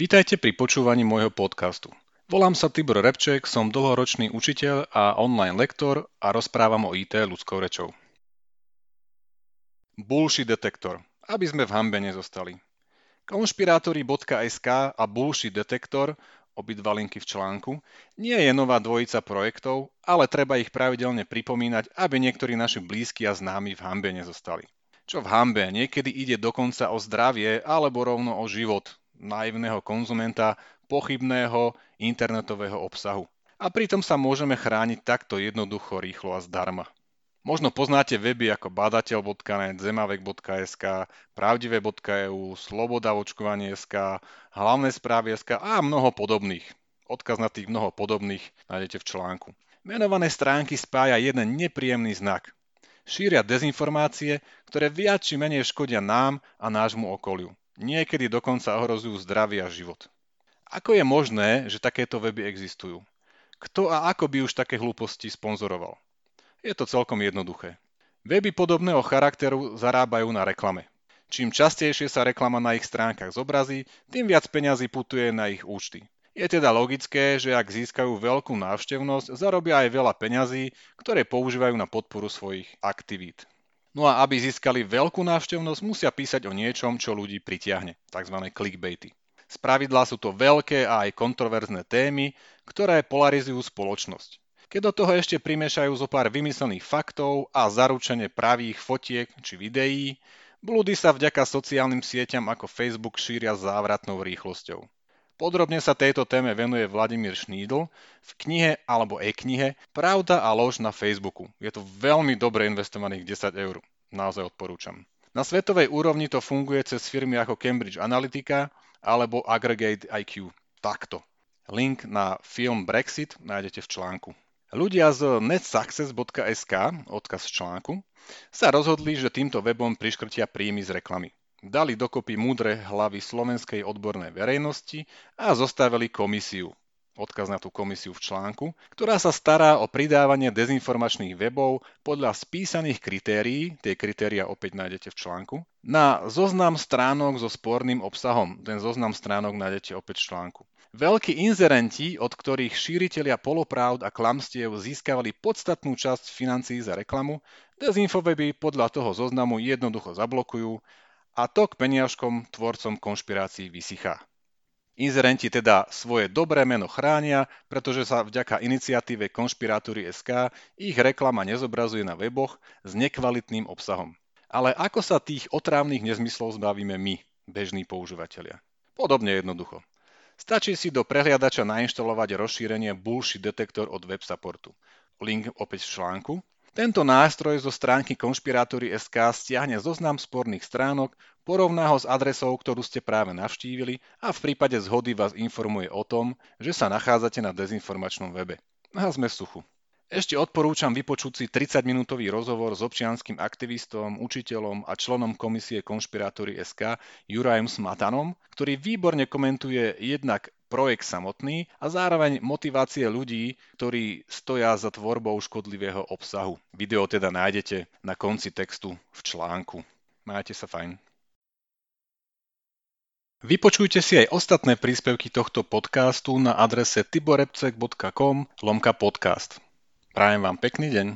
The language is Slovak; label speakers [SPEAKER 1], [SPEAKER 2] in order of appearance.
[SPEAKER 1] Vítajte pri počúvaní môjho podcastu. Volám sa Tibor Repček, som dlhoročný učiteľ a online lektor a rozprávam o IT ľudskou rečou. Bullshit detektor. Aby sme v hambe nezostali. Konšpirátori.sk a Bullshit detektor, obidva linky v článku, nie je nová dvojica projektov, ale treba ich pravidelne pripomínať, aby niektorí naši blízki a známi v hambe nezostali. Čo v hambe, niekedy ide dokonca o zdravie alebo rovno o život naivného konzumenta pochybného internetového obsahu. A pritom sa môžeme chrániť takto jednoducho, rýchlo a zdarma. Možno poznáte weby ako badateľ.net, zemavek.sk, pravdivé.eu, slobodavočkovanie.sk, hlavné správy.sk a mnoho podobných. Odkaz na tých mnoho podobných nájdete v článku. Menované stránky spája jeden nepríjemný znak. Šíria dezinformácie, ktoré viac či menej škodia nám a nášmu okoliu. Niekedy dokonca ohrozujú zdravie a život. Ako je možné, že takéto weby existujú? Kto a ako by už také hlúposti sponzoroval? Je to celkom jednoduché. Weby podobného charakteru zarábajú na reklame. Čím častejšie sa reklama na ich stránkach zobrazí, tým viac peňazí putuje na ich účty. Je teda logické, že ak získajú veľkú návštevnosť, zarobia aj veľa peňazí, ktoré používajú na podporu svojich aktivít. No a aby získali veľkú návštevnosť, musia písať o niečom, čo ľudí pritiahne, tzv. clickbaity. Z pravidla sú to veľké a aj kontroverzné témy, ktoré polarizujú spoločnosť. Keď do toho ešte primešajú zo pár vymyslených faktov a zaručenie pravých fotiek či videí, blúdy sa vďaka sociálnym sieťam ako Facebook šíria závratnou rýchlosťou. Podrobne sa tejto téme venuje Vladimír Šnídl v knihe alebo e-knihe Pravda a lož na Facebooku. Je to veľmi dobre investovaných 10 eur. Naozaj odporúčam. Na svetovej úrovni to funguje cez firmy ako Cambridge Analytica, alebo Aggregate IQ. Takto. Link na film Brexit nájdete v článku. Ľudia z netsuccess.sk, odkaz z článku, sa rozhodli, že týmto webom priškrtia príjmy z reklamy. Dali dokopy múdre hlavy slovenskej odbornej verejnosti a zostavili komisiu, odkaz na tú komisiu v článku, ktorá sa stará o pridávanie dezinformačných webov podľa spísaných kritérií, tie kritéria opäť nájdete v článku, na zoznam stránok so sporným obsahom. Ten zoznam stránok nájdete opäť v článku. Veľkí inzerenti, od ktorých šíritelia polopravd a klamstiev získavali podstatnú časť financií za reklamu, dezinfoweby podľa toho zoznamu jednoducho zablokujú a to k peniažkom tvorcom konšpirácií vysychá. Inzerenti teda svoje dobré meno chránia, pretože sa vďaka iniciatíve Konšpirátory SK ich reklama nezobrazuje na weboch s nekvalitným obsahom. Ale ako sa tých otrávnych nezmyslov zbavíme my, bežní používateľia? Podobne jednoducho. Stačí si do prehliadača nainštalovať rozšírenie Bullshit Detector od web. Link opäť v článku tento nástroj zo stránky SK stiahne zoznam sporných stránok, porovná ho s adresou, ktorú ste práve navštívili a v prípade zhody vás informuje o tom, že sa nachádzate na dezinformačnom webe. A sme v suchu. Ešte odporúčam vypočuť si 30-minútový rozhovor s občianským aktivistom, učiteľom a členom komisie Konšpirátory SK Jurajom Smatanom, ktorý výborne komentuje jednak projekt samotný a zároveň motivácie ľudí, ktorí stoja za tvorbou škodlivého obsahu. Video teda nájdete na konci textu v článku. Majte sa fajn. Vypočujte si aj ostatné príspevky tohto podcastu na adrese tiborepcek.com lomka podcast. Prajem vám pekný deň.